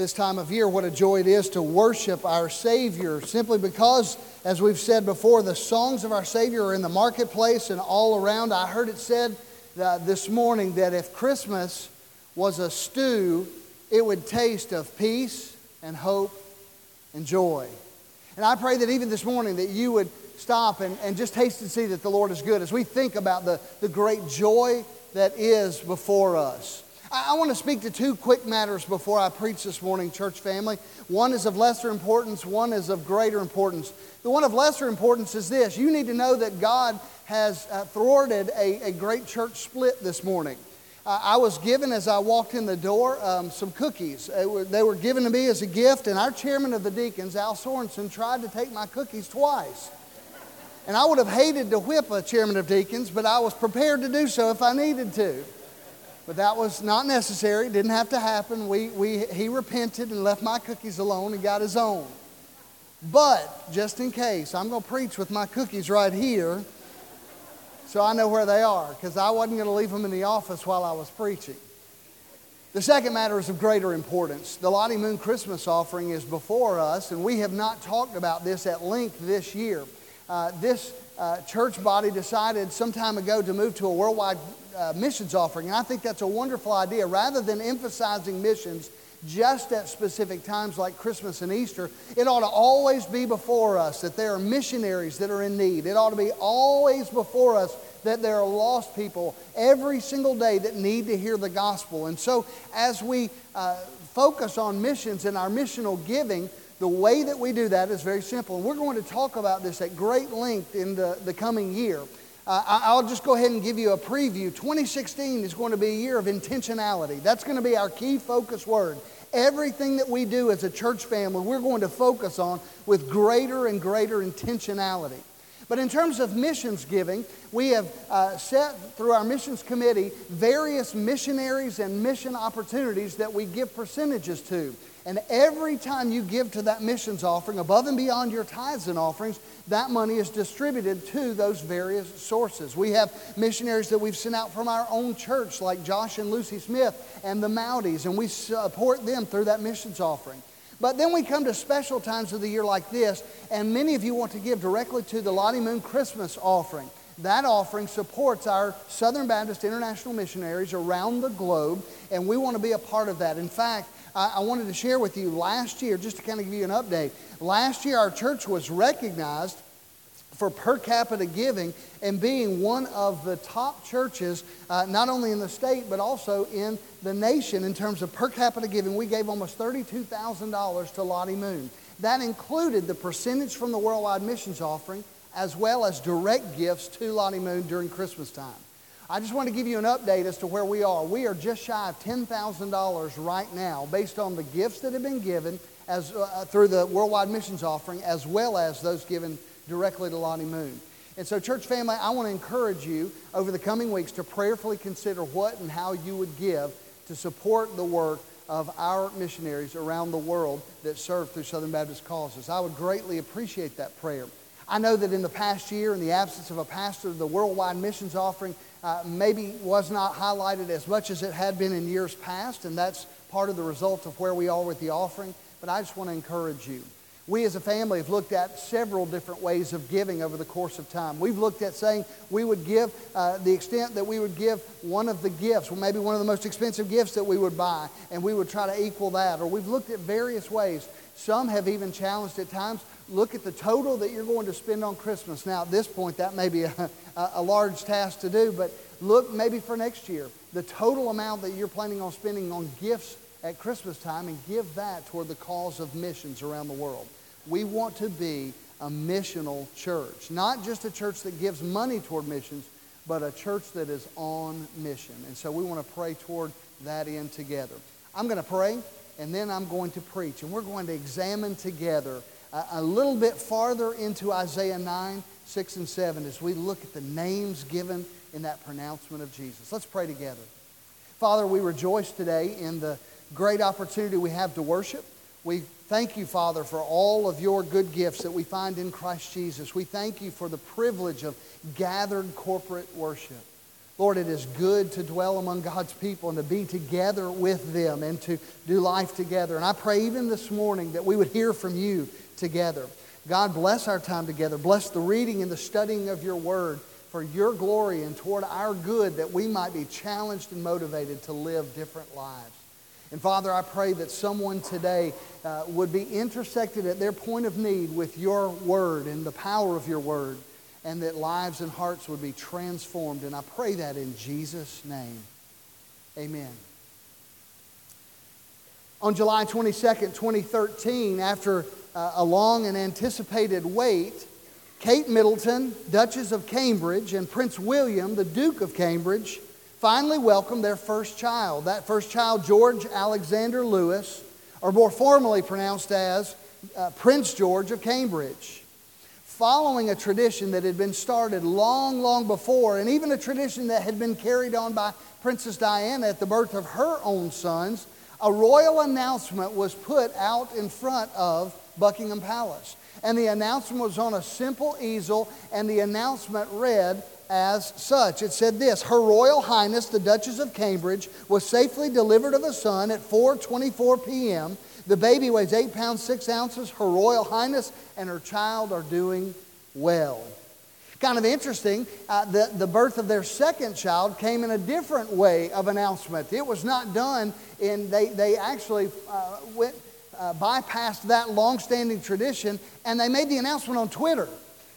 this time of year, what a joy it is to worship our Savior, simply because, as we've said before, the songs of our Savior are in the marketplace and all around. I heard it said uh, this morning that if Christmas was a stew, it would taste of peace and hope and joy. And I pray that even this morning that you would stop and, and just taste and see that the Lord is good as we think about the, the great joy that is before us. I, I want to speak to two quick matters before I preach this morning, church family. One is of lesser importance, one is of greater importance. The one of lesser importance is this you need to know that God has uh, thwarted a, a great church split this morning. I was given, as I walked in the door, um, some cookies. Were, they were given to me as a gift, and our chairman of the deacons, Al Sorensen, tried to take my cookies twice. And I would have hated to whip a chairman of deacons, but I was prepared to do so if I needed to. But that was not necessary, it didn't have to happen. We, we, he repented and left my cookies alone and got his own. But just in case, I'm going to preach with my cookies right here so I know where they are because I wasn't going to leave them in the office while I was preaching. The second matter is of greater importance. The Lottie Moon Christmas offering is before us, and we have not talked about this at length this year uh, this uh, church body decided some time ago to move to a worldwide uh, missions offering. And I think that's a wonderful idea. Rather than emphasizing missions just at specific times like Christmas and Easter, it ought to always be before us that there are missionaries that are in need. It ought to be always before us that there are lost people every single day that need to hear the gospel. And so, as we uh, focus on missions and our missional giving, the way that we do that is very simple. And we're going to talk about this at great length in the, the coming year. Uh, I'll just go ahead and give you a preview. 2016 is going to be a year of intentionality. That's going to be our key focus word. Everything that we do as a church family, we're going to focus on with greater and greater intentionality. But in terms of missions giving, we have uh, set through our missions committee various missionaries and mission opportunities that we give percentages to. And every time you give to that missions offering, above and beyond your tithes and offerings, that money is distributed to those various sources. We have missionaries that we've sent out from our own church, like Josh and Lucy Smith and the Mounties, and we support them through that missions offering. But then we come to special times of the year like this, and many of you want to give directly to the Lottie Moon Christmas offering. That offering supports our Southern Baptist International missionaries around the globe, and we want to be a part of that. In fact, I, I wanted to share with you last year, just to kind of give you an update. Last year, our church was recognized for per capita giving and being one of the top churches, uh, not only in the state, but also in the nation in terms of per capita giving. We gave almost $32,000 to Lottie Moon. That included the percentage from the Worldwide Missions Offering as well as direct gifts to Lottie Moon during Christmas time. I just want to give you an update as to where we are. We are just shy of $10,000 right now based on the gifts that have been given as, uh, through the Worldwide Missions Offering as well as those given directly to Lottie Moon. And so, church family, I want to encourage you over the coming weeks to prayerfully consider what and how you would give to support the work of our missionaries around the world that serve through Southern Baptist causes. I would greatly appreciate that prayer. I know that in the past year, in the absence of a pastor, the worldwide missions offering uh, maybe was not highlighted as much as it had been in years past, and that's part of the result of where we are with the offering. But I just want to encourage you. We as a family have looked at several different ways of giving over the course of time. We've looked at saying we would give uh, the extent that we would give one of the gifts, well, maybe one of the most expensive gifts that we would buy, and we would try to equal that. Or we've looked at various ways. Some have even challenged at times look at the total that you're going to spend on Christmas. Now, at this point, that may be a, a, large task to do, but look maybe for next year. The total amount that you're planning on spending on gifts at Christmas time and give that toward the cause of missions around the world. We want to be a missional church, not just a church that gives money toward missions, but a church that is on mission. And so we want to pray toward that end together. I'm going to pray, and then I'm going to preach, and we're going to examine together a little bit farther into Isaiah 9, 6, and 7 as we look at the names given in that pronouncement of Jesus. Let's pray together. Father, we rejoice today in the great opportunity we have to worship. We thank you, Father, for all of your good gifts that we find in Christ Jesus. We thank you for the privilege of gathered corporate worship. Lord, it is good to dwell among God's people and to be together with them and to do life together. And I pray even this morning that we would hear from you together. God, bless our time together. Bless the reading and the studying of your word for your glory and toward our good that we might be challenged and motivated to live different lives. And Father, I pray that someone today uh, would be intersected at their point of need with your word and the power of your word and that lives and hearts would be transformed. And I pray that in Jesus' name. Amen. On July 22nd, 2013, after uh, a long and anticipated wait, Kate Middleton, Duchess of Cambridge, and Prince William, the Duke of Cambridge, finally welcomed their first child. That first child, George Alexander Louis, or more formally pronounced as uh, Prince George of Cambridge following a tradition that had been started long, long before, and even a tradition that had been carried on by Princess Diana at the birth of her own sons, a royal announcement was put out in front of Buckingham Palace. And the announcement was on a simple easel, and the announcement read as such. It said this Her Royal Highness, the Duchess of Cambridge, was safely delivered of a son at 4:24 p.m. The baby weighs 8 pounds 6 ounces. Her Royal Highness and her child are doing well. Kind of interesting, uh, the, the birth of their second child came in a different way of announcement. It was not done in, they, they actually uh, went, uh, bypassed that long-standing tradition and they made the announcement on Twitter.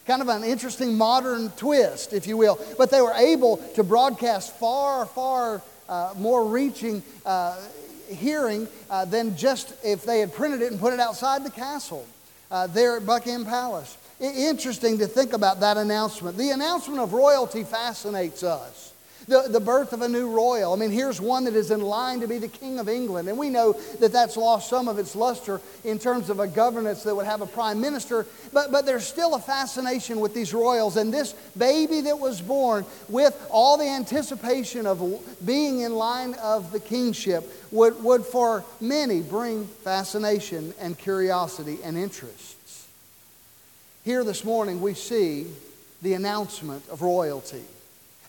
Kind of an interesting modern twist, if you will. But they were able to broadcast far, far uh, more reaching uh, hearing uh, than just if they had printed it and put it outside the castle uh, there at Buckingham Palace. Interesting to think about that announcement. The announcement of royalty fascinates us. The, the birth of a new royal. I mean, here's one that is in line to be the King of England. And we know that that's lost some of its luster in terms of a governance that would have a prime minister. But, but there's still a fascination with these royals. And this baby that was born with all the anticipation of being in line of the kingship would, would for many bring fascination and curiosity and interests. Here this morning, we see the announcement of royalty.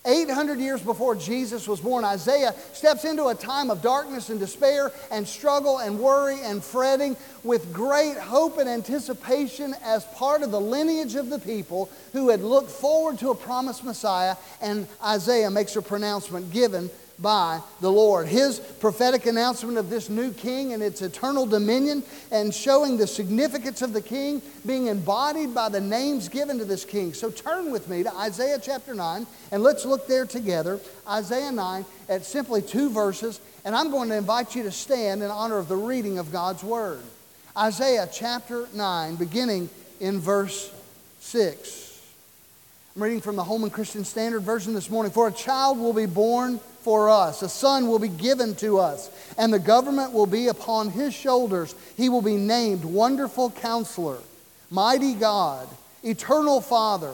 800 years before Jesus was born, Isaiah steps into a time of darkness and despair and struggle and worry and fretting with great hope and anticipation as part of the lineage of the people who had looked forward to a promised Messiah. And Isaiah makes a pronouncement given by the Lord. His prophetic announcement of this new king and its eternal dominion and showing the significance of the king being embodied by the names given to this king. So turn with me to Isaiah chapter 9 and let's look there together. Isaiah 9 at simply two verses, and I'm going to invite you to stand in honor of the reading of God's word. Isaiah chapter 9, beginning in verse 6. I'm reading from the Holman Christian Standard Version this morning. For a child will be born for us. A son will be given to us, and the government will be upon his shoulders. He will be named Wonderful Counselor, Mighty God, Eternal Father,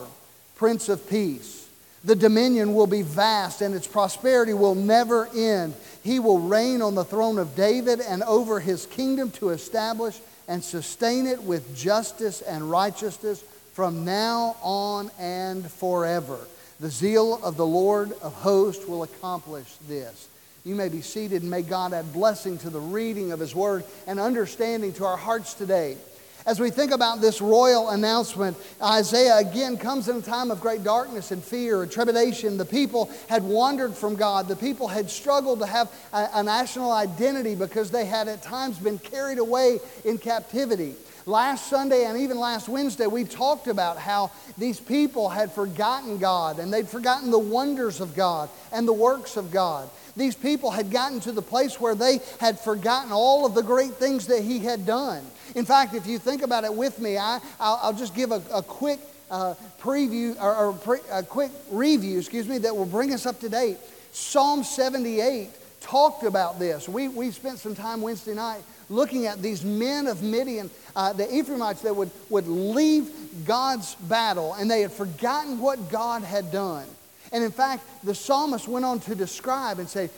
Prince of Peace. The dominion will be vast, and its prosperity will never end. He will reign on the throne of David and over his kingdom to establish and sustain it with justice and righteousness from now on and forever. The zeal of the Lord of hosts will accomplish this. You may be seated and may God add blessing to the reading of His word and understanding to our hearts today. As we think about this royal announcement, Isaiah again comes in a time of great darkness and fear and trepidation. The people had wandered from God. The people had struggled to have a, a national identity because they had at times been carried away in captivity. Last Sunday and even last Wednesday, we talked about how these people had forgotten God and they'd forgotten the wonders of God and the works of God. These people had gotten to the place where they had forgotten all of the great things that He had done. In fact, if you think about it with me, I, will just give a, a quick uh, preview or, or pre, a quick review, excuse me, that will bring us up to date. Psalm 78 talked about this. We, we spent some time Wednesday night looking at these men of Midian, uh, the Ephraimites that would, would leave God's battle and they had forgotten what God had done. And in fact, the psalmist went on to describe and say,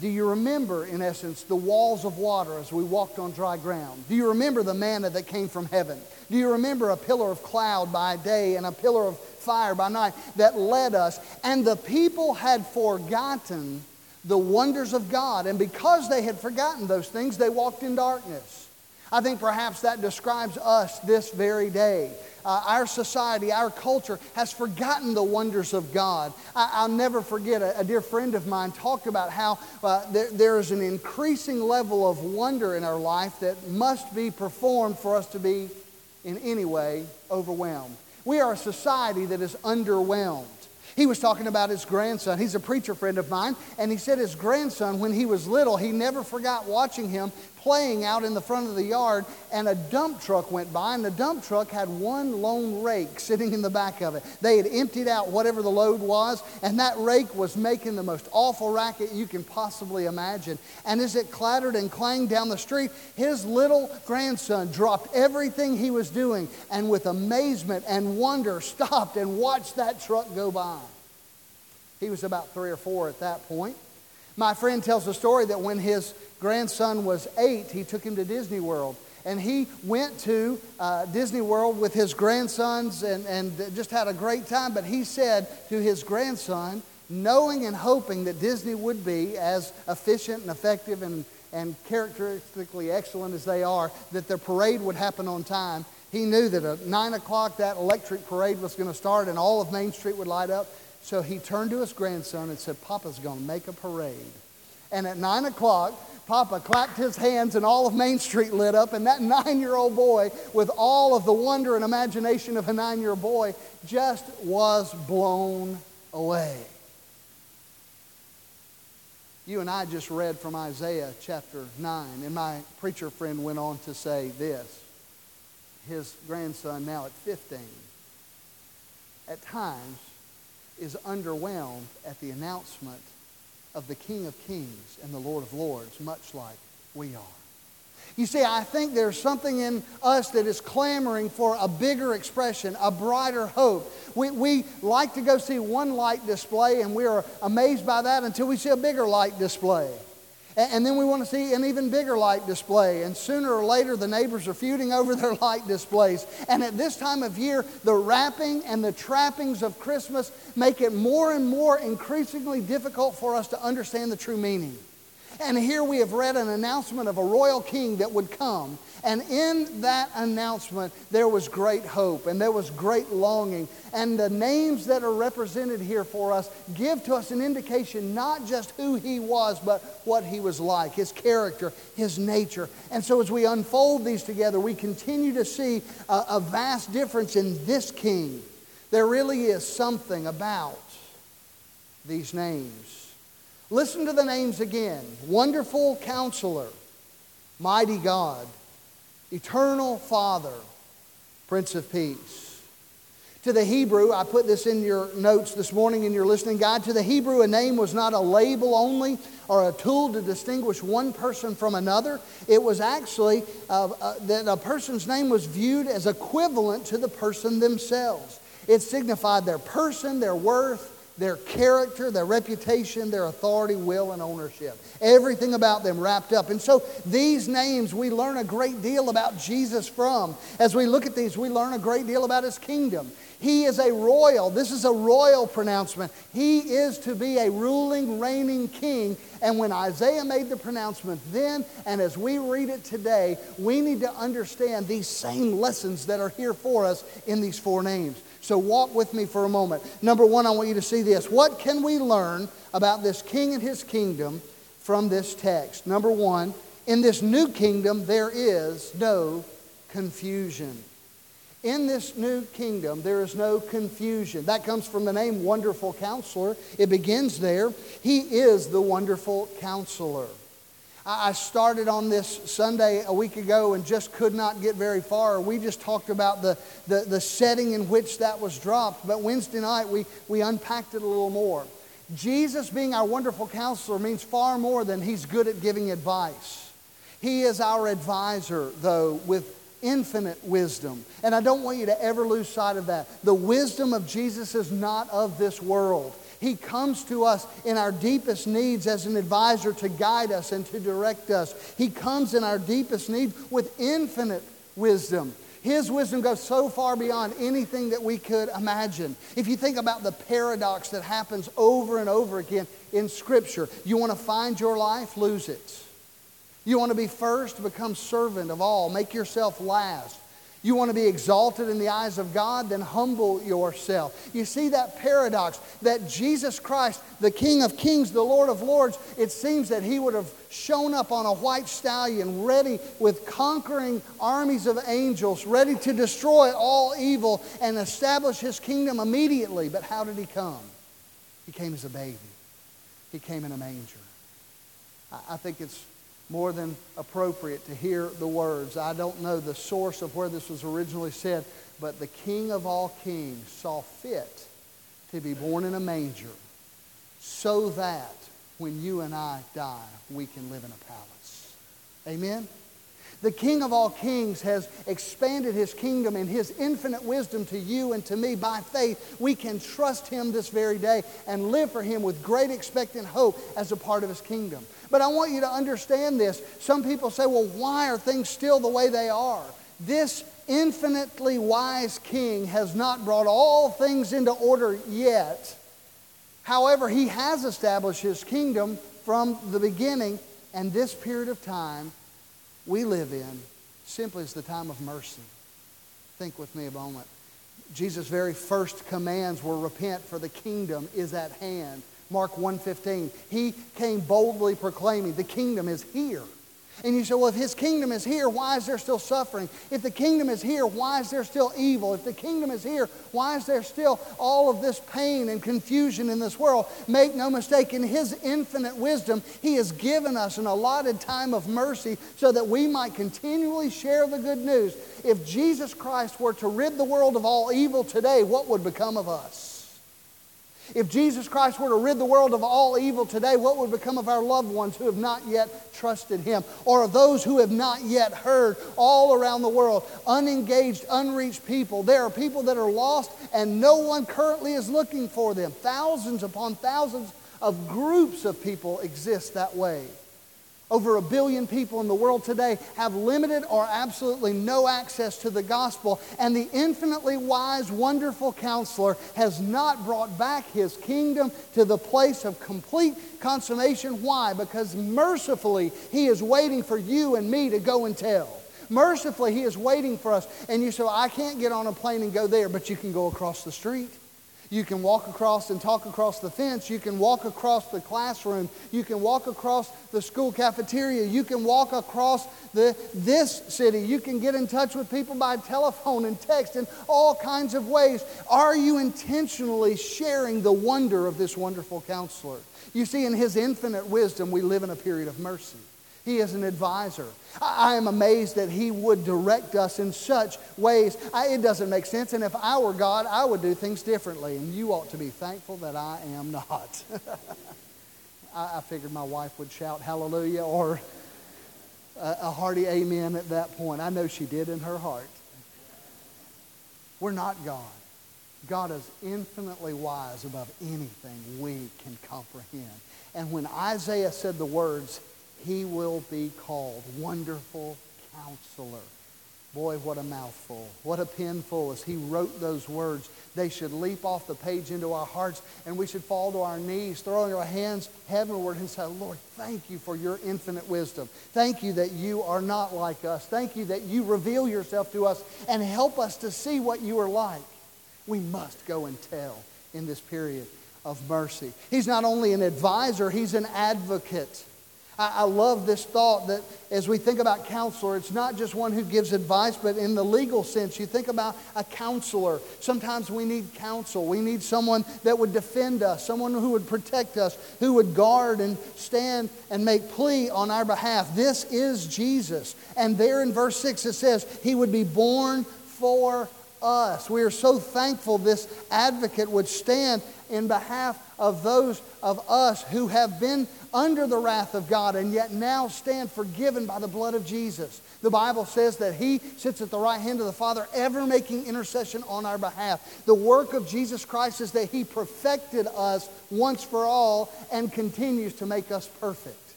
Do you remember, in essence, the walls of water as we walked on dry ground? Do you remember the manna that came from heaven? Do you remember a pillar of cloud by day and a pillar of fire by night that led us? And the people had forgotten the wonders of God. And because they had forgotten those things, they walked in darkness. I think perhaps that describes us this very day uh, our society, our culture has forgotten the wonders of God. I, will never forget a, a, dear friend of mine talked about how uh, there, there is an increasing level of wonder in our life that must be performed for us to be in any way overwhelmed. We are a society that is underwhelmed. He was talking about his grandson. He's a preacher friend of mine, and he said his grandson, when he was little, he never forgot watching him playing out in the front of the yard, and a dump truck went by, and the dump truck had one lone rake sitting in the back of it. They had emptied out whatever the load was, and that rake was making the most awful racket you can possibly imagine. And as it clattered and clanged down the street, his little grandson dropped everything he was doing and with amazement and wonder stopped and watched that truck go by. He was about three or four at that point. My friend tells the story that when his grandson was eight, he took him to Disney World. And he went to uh, Disney World with his grandsons and, and just had a great time. But he said to his grandson, knowing and hoping that Disney would be as efficient and effective and, and characteristically excellent as they are, that the parade would happen on time. He knew that at 9 o'clock that electric parade was going to start and all of Main Street would light up. So he turned to his grandson and said, Papa's going to make a parade. And at 9 o'clock, Papa clapped his hands and all of Main Street lit up, and that nine year old boy, with all of the wonder and imagination of a nine year old boy, just was blown away. You and I just read from Isaiah chapter 9, and my preacher friend went on to say this. His grandson, now at 15, at times is underwhelmed at the announcement of the King of Kings and the Lord of Lords, much like we are. You see, I think there's something in us that is clamoring for a bigger expression, a brighter hope. We, we like to go see one light display, and we are amazed by that until we see a bigger light display. And then we want to see an even bigger light display. And sooner or later, the neighbors are feuding over their light displays. And at this time of year, the wrapping and the trappings of Christmas make it more and more increasingly difficult for us to understand the true meaning. And here we have read an announcement of a royal king that would come. And in that announcement, there was great hope and there was great longing. And the names that are represented here for us give to us an indication not just who he was, but what he was like, his character, his nature. And so as we unfold these together, we continue to see a, a vast difference in this king. There really is something about these names Listen to the names again Wonderful Counselor, Mighty God, Eternal Father, Prince of Peace. To the Hebrew, I put this in your notes this morning in your listening guide. To the Hebrew, a name was not a label only or a tool to distinguish one person from another. It was actually uh, uh, that a person's name was viewed as equivalent to the person themselves. It signified their person, their worth, their character, their reputation, their authority, will, and ownership. Everything about them wrapped up. And so these names we learn a great deal about Jesus from. As we look at these, we learn a great deal about his kingdom. He is a royal, this is a royal pronouncement. He is to be a ruling, reigning king. And when Isaiah made the pronouncement then, and as we read it today, we need to understand these same lessons that are here for us in these four names. So walk with me for a moment. Number one, I want you to see this. What can we learn about this king and his kingdom from this text? Number one, in this new kingdom, there is no confusion. In this new kingdom, there is no confusion. That comes from the name Wonderful Counselor. It begins there. He is the Wonderful Counselor. I started on this Sunday a week ago and just could not get very far. We just talked about the, the, the setting in which that was dropped. But Wednesday night, we, we unpacked it a little more. Jesus being our wonderful counselor means far more than he's good at giving advice. He is our advisor, though, with infinite wisdom. And I don't want you to ever lose sight of that. The wisdom of Jesus is not of this world. He comes to us in our deepest needs as an advisor to guide us and to direct us. He comes in our deepest need with infinite wisdom. His wisdom goes so far beyond anything that we could imagine. If you think about the paradox that happens over and over again in Scripture, you want to find your life, lose it. You want to be first, become servant of all, make yourself last. You want to be exalted in the eyes of God, then humble yourself. You see that paradox that Jesus Christ, the King of Kings, the Lord of Lords, it seems that he would have shown up on a white stallion, ready with conquering armies of angels, ready to destroy all evil and establish his kingdom immediately. But how did he come? He came as a baby, he came in a manger. I think it's more than appropriate to hear the words. I don't know the source of where this was originally said, but the King of all kings saw fit to be born in a manger so that when you and I die, we can live in a palace. Amen? The King of all kings has expanded his kingdom and his infinite wisdom to you and to me by faith. We can trust him this very day and live for him with great expectant hope as a part of his kingdom. But I want you to understand this. Some people say, well, why are things still the way they are? This infinitely wise king has not brought all things into order yet. However, he has established his kingdom from the beginning, and this period of time we live in simply is the time of mercy. Think with me a moment. Jesus' very first commands were repent for the kingdom is at hand. Mark 1:15. He came boldly proclaiming, the kingdom is here. And you say, well, if his kingdom is here, why is there still suffering? If the kingdom is here, why is there still evil? If the kingdom is here, why is there still all of this pain and confusion in this world? Make no mistake, in his infinite wisdom, he has given us an allotted time of mercy so that we might continually share the good news. If Jesus Christ were to rid the world of all evil today, what would become of us? If Jesus Christ were to rid the world of all evil today, what would become of our loved ones who have not yet trusted Him? Or of those who have not yet heard all around the world? Unengaged, unreached people. There are people that are lost and no one currently is looking for them. Thousands upon thousands of groups of people exist that way. Over a billion people in the world today have limited or absolutely no access to the gospel, and the infinitely wise, wonderful counselor has not brought back his kingdom to the place of complete consummation. Why? Because mercifully, he is waiting for you and me to go and tell. Mercifully, he is waiting for us. And you say, I can't get on a plane and go there, but you can go across the street. You can walk across and talk across the fence. You can walk across the classroom. You can walk across the school cafeteria. You can walk across the, this city. You can get in touch with people by telephone and text in all kinds of ways. Are you intentionally sharing the wonder of this wonderful counselor? You see, in his infinite wisdom, we live in a period of mercy. He is an advisor. I am amazed that He would direct us in such ways. I, it doesn't make sense. And if I were God, I would do things differently. And you ought to be thankful that I am not. I, I, figured my wife would shout hallelujah or a, a hearty amen at that point. I know she did in her heart. We're not God. God is infinitely wise above anything we can comprehend. And when Isaiah said the words, he will be called Wonderful Counselor. Boy, what a mouthful. What a pen full as he wrote those words. They should leap off the page into our hearts, and we should fall to our knees, throwing our hands heavenward and say, Lord, thank you for your infinite wisdom. Thank you that you are not like us. Thank you that you reveal yourself to us and help us to see what you are like. We must go and tell in this period of mercy. He's not only an advisor, he's an advocate. I, I love this thought that as we think about counselor, it's not just one who gives advice, but in the legal sense, you think about a counselor. Sometimes we need counsel. We need someone that would defend us, someone who would protect us, who would guard and stand and make plea on our behalf. This is Jesus. And there in verse 6 it says, He would be born for us. We are so thankful this advocate would stand in behalf of those of us who have been under the wrath of God and yet now stand forgiven by the blood of Jesus. The Bible says that He sits at the right hand of the Father, ever making intercession on our behalf. The work of Jesus Christ is that He perfected us once for all and continues to make us perfect.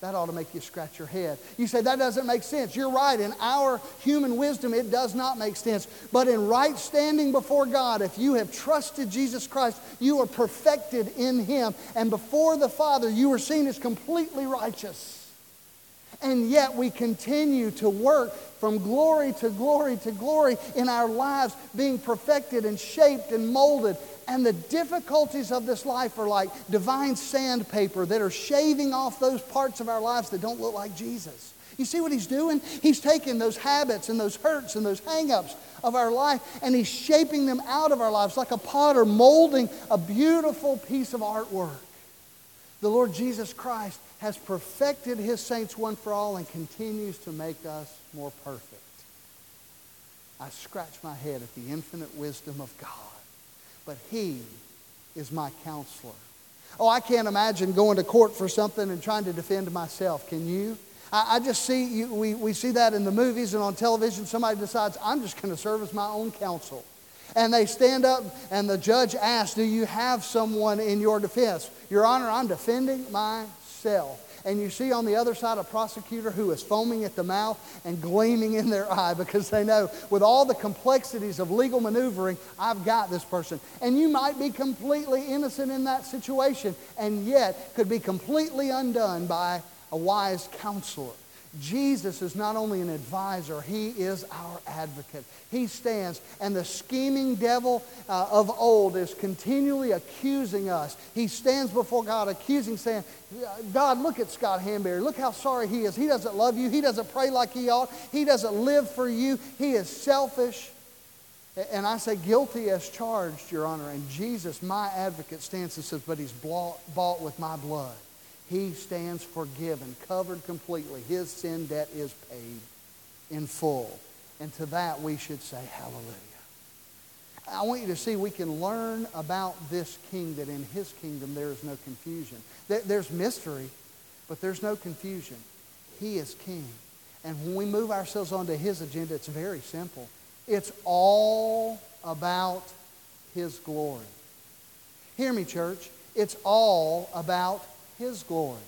That ought to make you scratch your head. You say, that doesn't make sense. You're right. In our human wisdom, it does not make sense. But in right standing before God, if you have trusted Jesus Christ, you are perfected in Him. And before the Father, you are seen as completely righteous. And yet we continue to work from glory to glory to glory in our lives, being perfected and shaped and molded. And the difficulties of this life are like divine sandpaper that are shaving off those parts of our lives that don't look like Jesus. You see what he's doing? He's taking those habits and those hurts and those hangups of our life and he's shaping them out of our lives like a potter molding a beautiful piece of artwork. The Lord Jesus Christ has perfected his saints one for all and continues to make us more perfect. I scratch my head at the infinite wisdom of God, but he is my counselor. Oh, I can't imagine going to court for something and trying to defend myself. Can you? I, I just see, you, we, we see that in the movies and on television. Somebody decides, I'm just going to serve as my own counsel. And they stand up, and the judge asks, Do you have someone in your defense? Your Honor, I'm defending myself. And you see on the other side a prosecutor who is foaming at the mouth and gleaming in their eye because they know with all the complexities of legal maneuvering, I've got this person. And you might be completely innocent in that situation and yet could be completely undone by a wise counselor. Jesus is not only an advisor, he is our advocate. He stands, and the scheming devil uh, of old is continually accusing us. He stands before God, accusing, saying, God, look at Scott Hanberry. Look how sorry he is. He doesn't love you. He doesn't pray like he ought. He doesn't live for you. He is selfish. And I say, guilty as charged, Your Honor. And Jesus, my advocate, stands and says, But he's bought with my blood. He stands forgiven, covered completely. His sin debt is paid in full. And to that we should say, Hallelujah. I want you to see we can learn about this king that in his kingdom there is no confusion. There's mystery, but there's no confusion. He is king. And when we move ourselves onto his agenda, it's very simple. It's all about his glory. Hear me, church. It's all about his glory.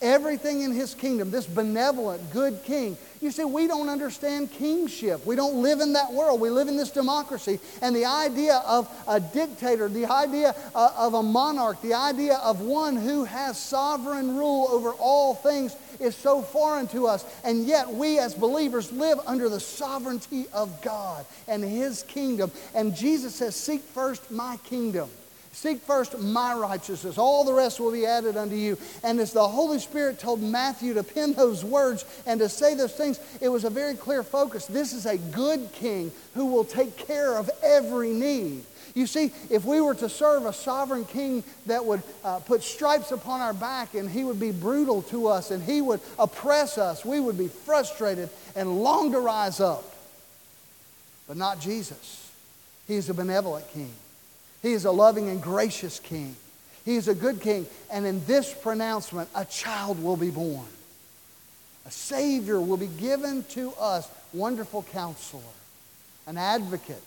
Everything in his kingdom, this benevolent, good king. You see, we don't understand kingship. We don't live in that world. We live in this democracy. And the idea of a dictator, the idea uh, of a monarch, the idea of one who has sovereign rule over all things is so foreign to us. And yet, we as believers live under the sovereignty of God and his kingdom. And Jesus says, Seek first my kingdom. Seek first my righteousness. All the rest will be added unto you. And as the Holy Spirit told Matthew to pen those words and to say those things, it was a very clear focus. This is a good king who will take care of every need. You see, if we were to serve a sovereign king that would uh, put stripes upon our back and he would be brutal to us and he would oppress us, we would be frustrated and long to rise up. But not Jesus. He's a benevolent king. He is a loving and gracious king. He is a good king. And in this pronouncement, a child will be born. A Savior will be given to us. Wonderful counselor, an advocate,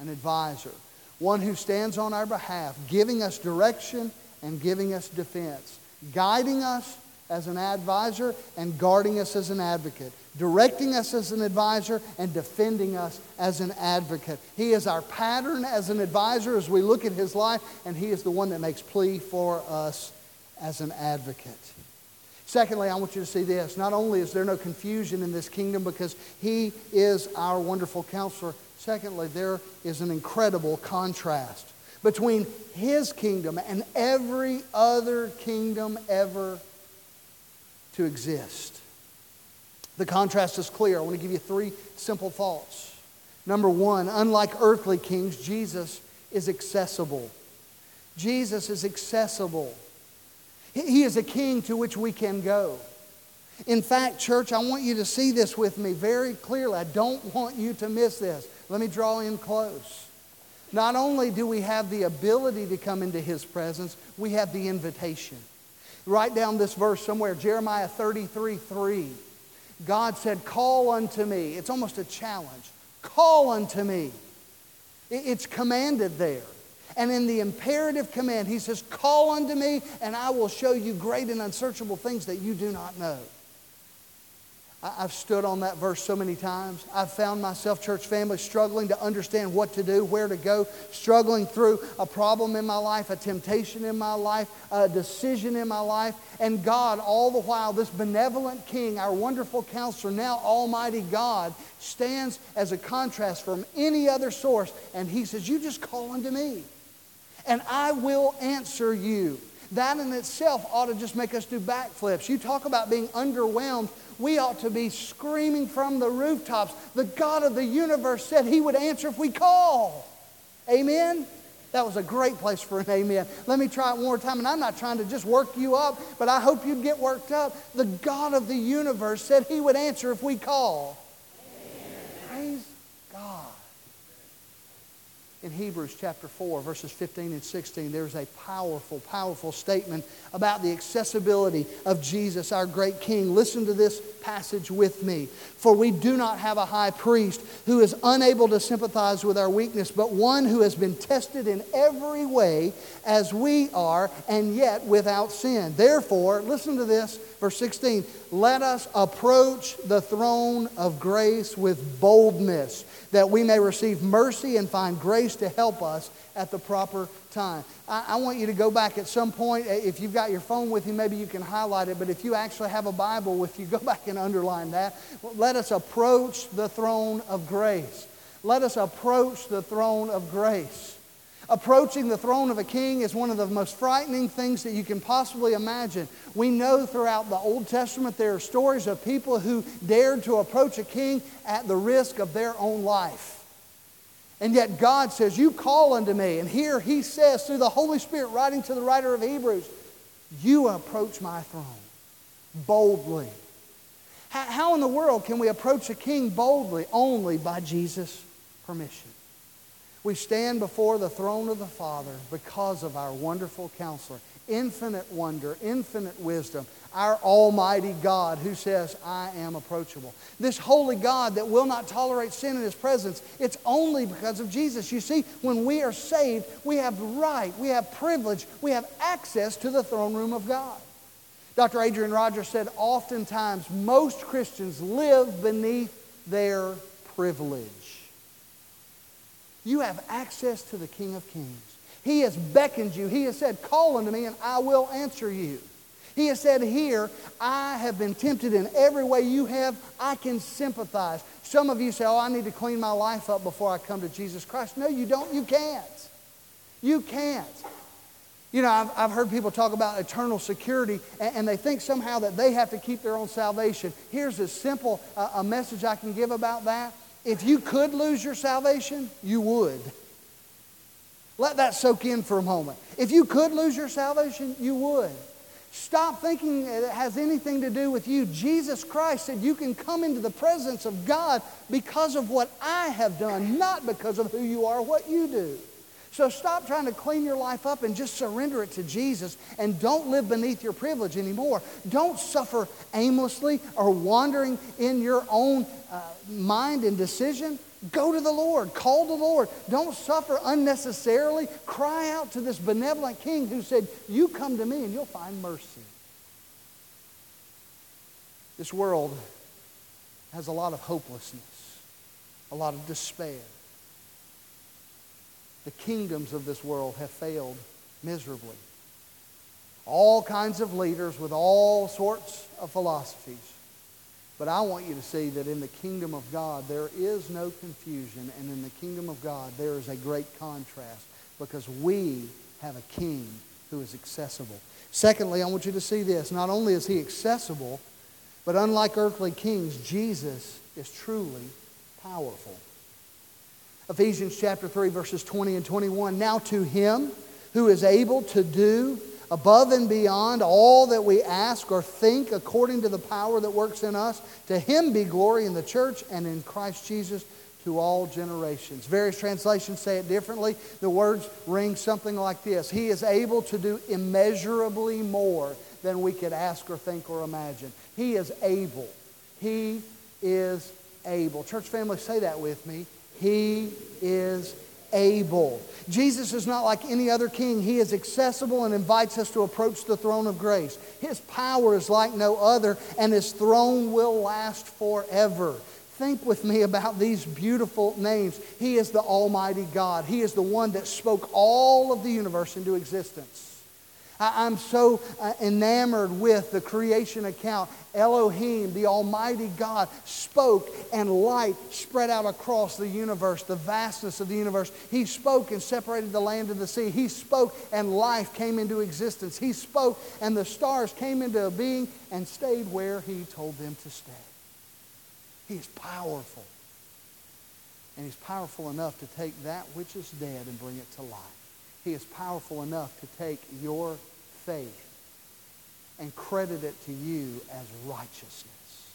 an advisor, one who stands on our behalf, giving us direction and giving us defense, guiding us as an advisor and guarding us as an advocate, directing us as an advisor and defending us as an advocate. He is our pattern as an advisor as we look at his life, and he is the one that makes plea for us as an advocate. Secondly, I want you to see this. Not only is there no confusion in this kingdom because he is our wonderful counselor, secondly, there is an incredible contrast between his kingdom and every other kingdom ever to exist. The contrast is clear. I want to give you three simple thoughts. Number one, unlike earthly kings, Jesus is accessible. Jesus is accessible. He is a king to which we can go. In fact, church, I want you to see this with me very clearly. I don't want you to miss this. Let me draw in close. Not only do we have the ability to come into his presence, we have the invitation. Write down this verse somewhere Jeremiah 33 3. God said, Call unto me. It's almost a challenge. Call unto me. It's commanded there. And in the imperative command, he says, Call unto me, and I will show you great and unsearchable things that you do not know. I've stood on that verse so many times. I've found myself, church family, struggling to understand what to do, where to go, struggling through a problem in my life, a temptation in my life, a decision in my life. And God, all the while, this benevolent King, our wonderful counselor, now Almighty God, stands as a contrast from any other source. And He says, You just call unto me, and I will answer you. That in itself ought to just make us do backflips. You talk about being underwhelmed we ought to be screaming from the rooftops. The God of the universe said he would answer if we call. Amen? That was a great place for an amen. Let me try it one more time. And I'm not trying to just work you up, but I hope you'd get worked up. The God of the universe said he would answer if we call. Amen. Praise God in Hebrews chapter 4, verses 15 and 16, there's a powerful, powerful statement about the accessibility of Jesus, our great King. Listen to this passage with me. For we do not have a high priest who is unable to sympathize with our weakness, but one who has been tested in every way as we are, and yet without sin. Therefore, listen to this, verse 16 let us approach the throne of grace with boldness that we may receive mercy and find grace to help us at the proper time. I, I, want you to go back at some point. If you've got your phone with you, maybe you can highlight it. But if you actually have a Bible with you, go back and underline that. Let us approach the throne of grace. Let us approach the throne of grace. Approaching the throne of a king is one of the most frightening things that you can possibly imagine. We know throughout the Old Testament there are stories of people who dared to approach a king at the risk of their own life. And yet God says, You call unto me. And here he says, through the Holy Spirit, writing to the writer of Hebrews, You approach my throne boldly. How, in the world can we approach a king boldly? Only by Jesus' permission. We stand before the throne of the Father because of our wonderful counselor. Infinite wonder, infinite wisdom. Our Almighty God who says, I am approachable. This holy God that will not tolerate sin in His presence, it's only because of Jesus. You see, when we are saved, we have right, we have privilege, we have access to the throne room of God. Dr. Adrian Rogers said, oftentimes most Christians live beneath their privilege. You have access to the King of Kings. He has beckoned you. He has said, Call unto me and I will answer you. He has said here, I have been tempted in every way you have. I can sympathize. Some of you say, Oh, I need to clean my life up before I come to Jesus Christ. No, you don't. You can't. You can't. You know, I've, I've heard people talk about eternal security, and, and, they think somehow that they have to keep their own salvation. Here's a simple uh, a message I can give about that. If you could lose your salvation, you would. Let that soak in for a moment. If you could lose your salvation, you would. Stop thinking it has anything to do with you. Jesus Christ said you can come into the presence of God because of what I have done, not because of who you are, what you do. So stop trying to clean your life up and just surrender it to Jesus and don't live beneath your privilege anymore. Don't suffer aimlessly or wandering in your own uh, mind and decision. Go to the Lord. Call the Lord. Don't suffer unnecessarily. Cry out to this benevolent King who said, You come to me and you'll find mercy. This world has a lot of hopelessness, a lot of despair the kingdoms of this world have failed miserably. All kinds of leaders with all sorts of philosophies. But I want you to see that in the kingdom of God, there is no confusion. And in the kingdom of God, there is a great contrast because we have a king who is accessible. Secondly, I want you to see this. Not only is he accessible, but unlike earthly kings, Jesus is truly powerful. Ephesians chapter 3, verses 20 and 21. Now to him who is able to do above and beyond all that we ask or think according to the power that works in us, to him be glory in the church and in Christ Jesus to all generations. Various translations say it differently. The words ring something like this He is able to do immeasurably more than we could ask or think or imagine. He is able. He is able. Church family, say that with me. He is able. Jesus is not like any other king. He is accessible and invites us to approach the throne of grace. His power is like no other, and his throne will last forever. Think with me about these beautiful names. He is the Almighty God. He is the one that spoke all of the universe into existence. I, am so uh, enamored with the creation account. Elohim, the Almighty God, spoke and light spread out across the universe, the vastness of the universe. He spoke and separated the land and the sea. He spoke and life came into existence. He spoke and the stars came into being and stayed where He told them to stay. He is powerful. And He's powerful enough to take that which is dead and bring it to life. He is powerful enough to take your faith and credit it to you as righteousness.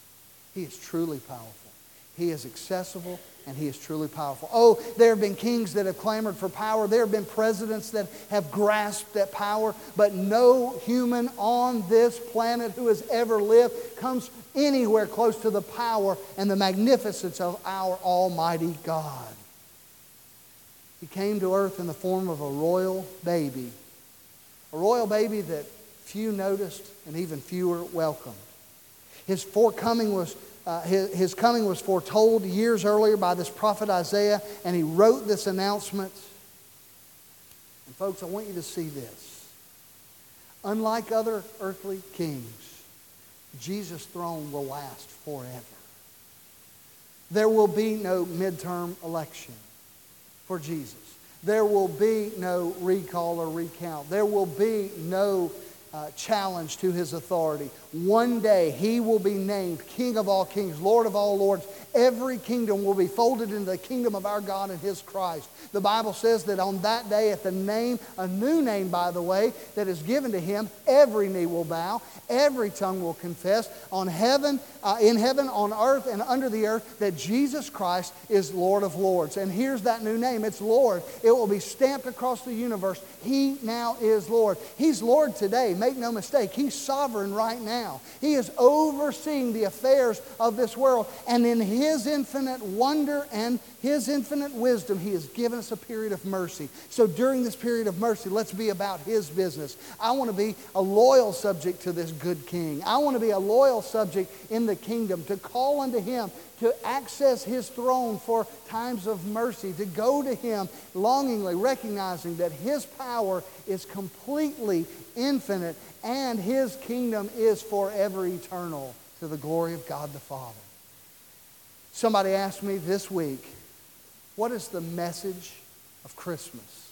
He is truly powerful. He is accessible and he is truly powerful. Oh, there have been kings that have clamored for power. There have been presidents that have grasped that power, but no human on this planet who has ever lived comes anywhere close to the power and the magnificence of our Almighty God. He came to earth in the form of a royal baby a royal baby that few noticed and even fewer welcomed. His forecoming was uh, his, his coming was foretold years earlier by this prophet Isaiah, and he wrote this announcement. And folks, I want you to see this. Unlike other earthly kings, Jesus' throne will last forever. There will be no midterm election for Jesus. There will be no recall or recount. There will be no uh, challenge to his authority. One day he will be named King of all kings, Lord of all lords. Every kingdom will be folded into the kingdom of our God and his Christ. The Bible says that on that day, at the name, a new name, by the way, that is given to him, every knee will bow, every tongue will confess on heaven, uh, in heaven, on earth, and under the earth that Jesus Christ is Lord of lords. And here's that new name it's Lord. It will be stamped across the universe. He now is Lord. He's Lord today. Make no mistake. He's sovereign right now. He is overseeing the affairs of this world. And in His infinite wonder and His infinite wisdom, He has given us a period of mercy. So during this period of mercy, let's be about His business. I want to be a loyal subject to this good King. I want to be a loyal subject in the kingdom, to call unto Him, to access His throne for times of mercy, to go to Him longingly, recognizing that His power is completely infinite and His kingdom is forever eternal to the glory of God the Father. Somebody asked me this week, what is the message of Christmas?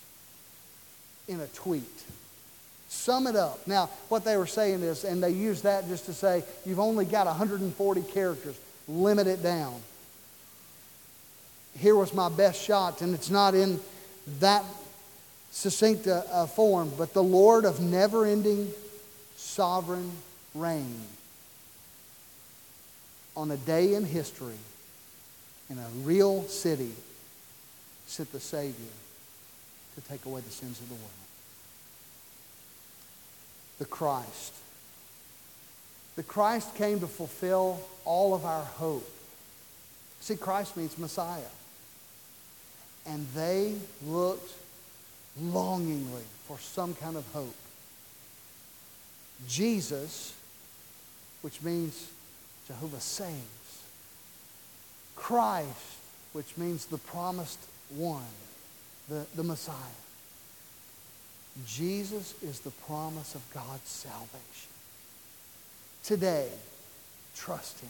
In a tweet. Sum it up. Now, what they were saying is, and they use that just to say, you've only got 140 characters. Limit it down. Here was my best shot, and it's not in that succinct a, a form, but the Lord of never ending sovereign reign on a day in history in a real city sent the Savior to take away the sins of the world. The Christ. The Christ came to fulfill all of our hope. See, Christ means Messiah. And they looked longingly for some kind of hope. Jesus, which means Jehovah saves. Christ, which means the promised one, the, the Messiah. Jesus is the promise of God's salvation. Today, trust Him.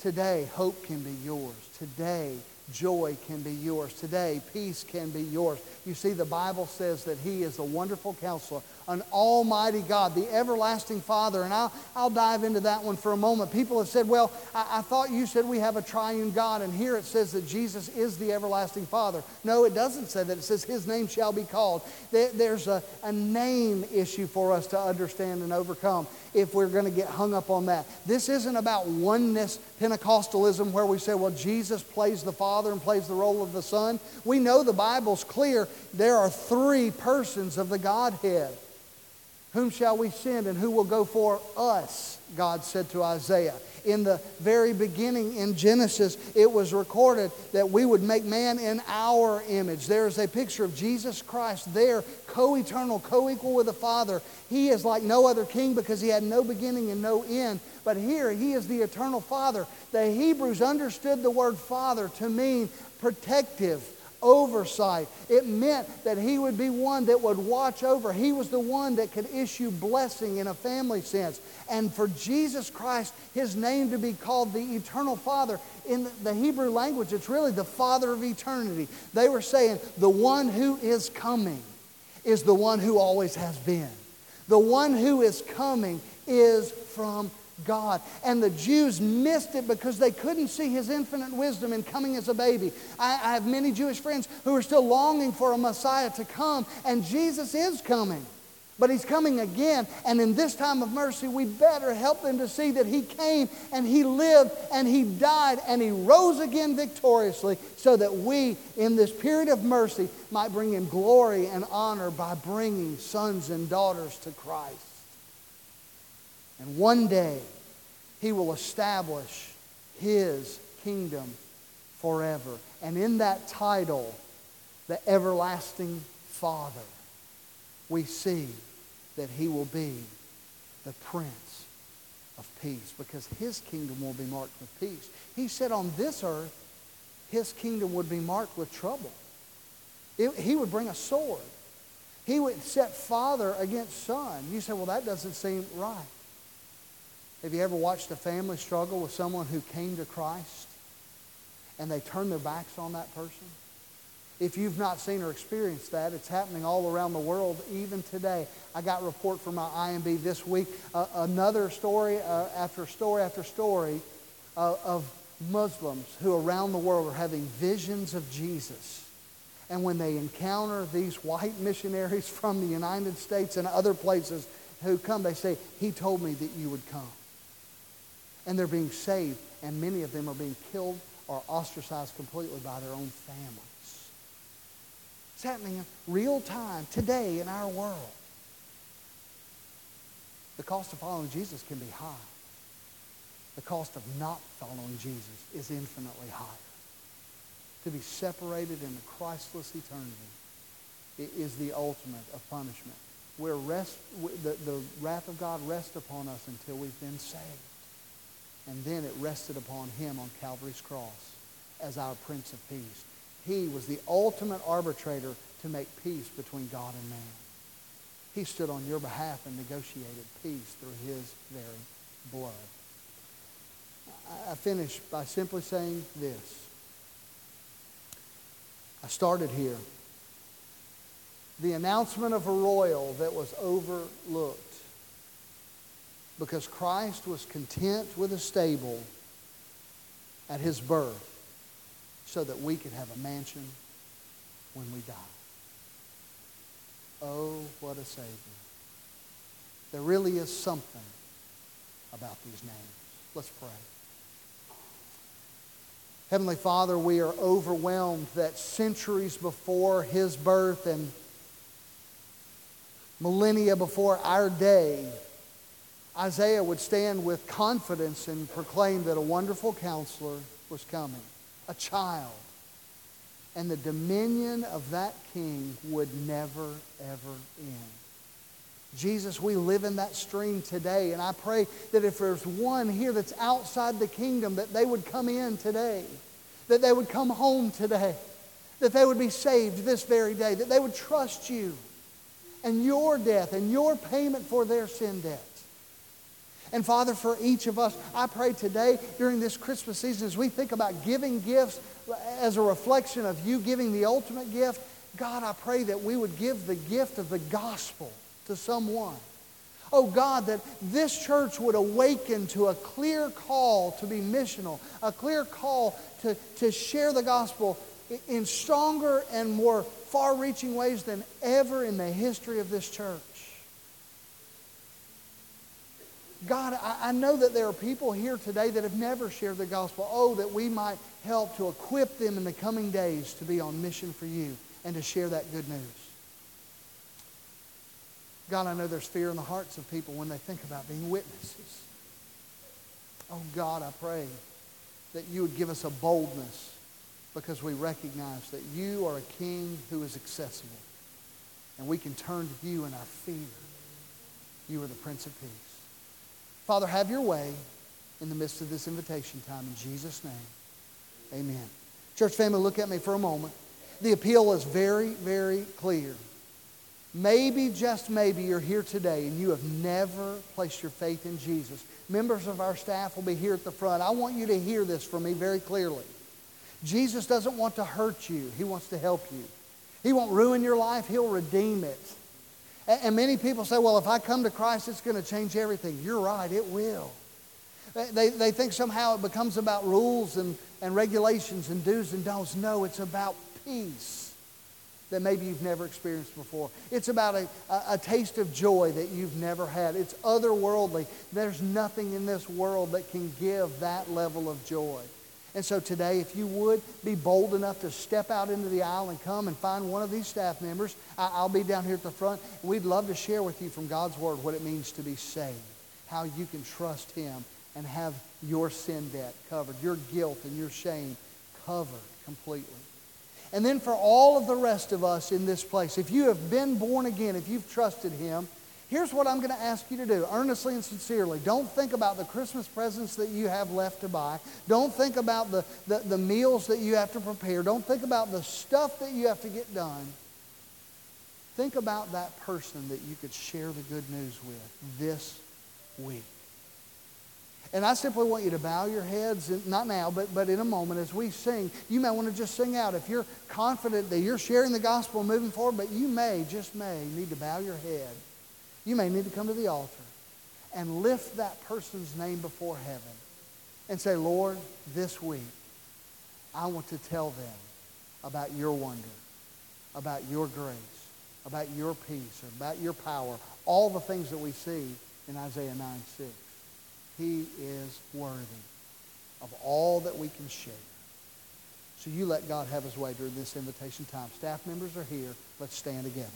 Today, hope can be yours. Today, joy can be yours. Today, peace can be yours. You see, the Bible says that He is a wonderful counselor, an almighty God, the everlasting Father. And I'll, I'll dive into that one for a moment. People have said, well, I, I, thought you said we have a triune God, and here it says that Jesus is the everlasting Father. No, it doesn't say that. It says his name shall be called. There, there's a, a name issue for us to understand and overcome if we're going to get hung up on that. This isn't about oneness Pentecostalism where we say, well, Jesus plays the Father and plays the role of the Son. We know the Bible's clear. There are three persons of the Godhead. Whom shall we send and who will go for us? God said to Isaiah. In the very beginning in Genesis, it was recorded that we would make man in our image. There is a picture of Jesus Christ there, co eternal, co equal with the Father. He is like no other king because he had no beginning and no end. But here, he is the eternal Father. The Hebrews understood the word Father to mean protective oversight. It meant that he would be one that would watch over. He was the one that could issue blessing in a family sense. And for Jesus Christ, his name to be called the Eternal Father, in the Hebrew language, it's really the Father of eternity. They were saying, the one who is coming is the one who always has been. The one who is coming is from God. And the Jews missed it because they couldn't see his infinite wisdom in coming as a baby. I, I, have many Jewish friends who are still longing for a Messiah to come, and Jesus is coming. But he's coming again, and in this time of mercy, we better help them to see that he came and he lived and he died and he rose again victoriously so that we, in this period of mercy, might bring him glory and honor by bringing sons and daughters to Christ. And one day, he will establish his kingdom forever. And in that title, the everlasting Father, we see that he will be the Prince of Peace because his kingdom will be marked with peace. He said on this earth, his kingdom would be marked with trouble. It, he would bring a sword. He would set father against son. You say, well, that doesn't seem right. Have you ever watched a family struggle with someone who came to Christ and they turn their backs on that person? If you've not seen or experienced that, it's happening all around the world even today. I got a report from my IMB this week, uh, another story uh, after story after story uh, of Muslims who around the world are having visions of Jesus. And when they encounter these white missionaries from the United States and other places who come, they say, He told me that you would come and they're being saved, and many of them are being killed or ostracized completely by their own families. It's happening in real time today in our world. The cost of following Jesus can be high. The cost of not following Jesus is infinitely higher. To be separated in a Christless eternity is the ultimate of punishment. Where rest, the, the wrath of God rests upon us until we've been saved. And then it rested upon him on Calvary's cross as our Prince of Peace. He was the ultimate arbitrator to make peace between God and man. He stood on your behalf and negotiated peace through his very blood. I finish by simply saying this. I started here. The announcement of a royal that was overlooked because Christ was content with a stable at his birth so that we could have a mansion when we die. Oh, what a Savior. There really is something about these names. Let's pray. Heavenly Father, we are overwhelmed that centuries before his birth and millennia before our day, Isaiah would stand with confidence and proclaim that a wonderful counselor was coming, a child. And the dominion of that king would never, ever end. Jesus, we live in that stream today, and I pray that if there's one here that's outside the kingdom, that they would come in today, that they would come home today, that they would be saved this very day, that they would trust you and your death and your payment for their sin debt. And Father, for each of us, I pray today during this Christmas season as we think about giving gifts as a reflection of you giving the ultimate gift, God, I pray that we would give the gift of the gospel to someone. Oh God, that this church would awaken to a clear call to be missional, a clear call to, to share the gospel in stronger and more far reaching ways than ever in the history of this church. God, I, I know that there are people here today that have never shared the gospel. Oh, that we might help to equip them in the coming days to be on mission for you and to share that good news. God, I know there's fear in the hearts of people when they think about being witnesses. Oh, God, I pray that you would give us a boldness because we recognize that you are a king who is accessible. And we can turn to you in our fear. You are the Prince of Peace. Father, have your way in the midst of this invitation time. In Jesus' name, amen. Church family, look at me for a moment. The appeal is very, very clear. Maybe, just maybe, you're here today and you have never placed your faith in Jesus. Members of our staff will be here at the front. I want you to hear this from me very clearly. Jesus doesn't want to hurt you, He wants to help you. He won't ruin your life, He'll redeem it. And many people say, well, if I come to Christ, it's going to change everything. You're right, it will. They, they think somehow it becomes about rules and, and regulations and do's and don'ts. No, it's about peace that maybe you've never experienced before. It's about a, a, a, taste of joy that you've never had. It's otherworldly. There's nothing in this world that can give that level of joy. And so today, if you would be bold enough to step out into the aisle and come and find one of these staff members, I'll be down here at the front. We'd love to share with you from God's Word what it means to be saved, how you can trust Him and have your sin debt covered, your guilt and your shame covered completely. And then for all of the rest of us in this place, if you have been born again, if you've trusted Him, Here's what I'm going to ask you to do, earnestly and sincerely. Don't think about the Christmas presents that you have left to buy. Don't think about the, the, the, meals that you have to prepare. Don't think about the stuff that you have to get done. Think about that person that you could share the good news with this week. And I simply want you to bow your heads, not now, but, but in a moment as we sing. You may want to just sing out. If you're confident that you're sharing the gospel moving forward, but you may, just may, need to bow your head you may need to come to the altar and lift that person's name before heaven and say, Lord, this week, I want to tell them about your wonder, about your grace, about your peace, about your power, all the things that we see in Isaiah 9 6. He is worthy of all that we can share. So you let God have his way during this invitation time. Staff members are here. Let's stand together.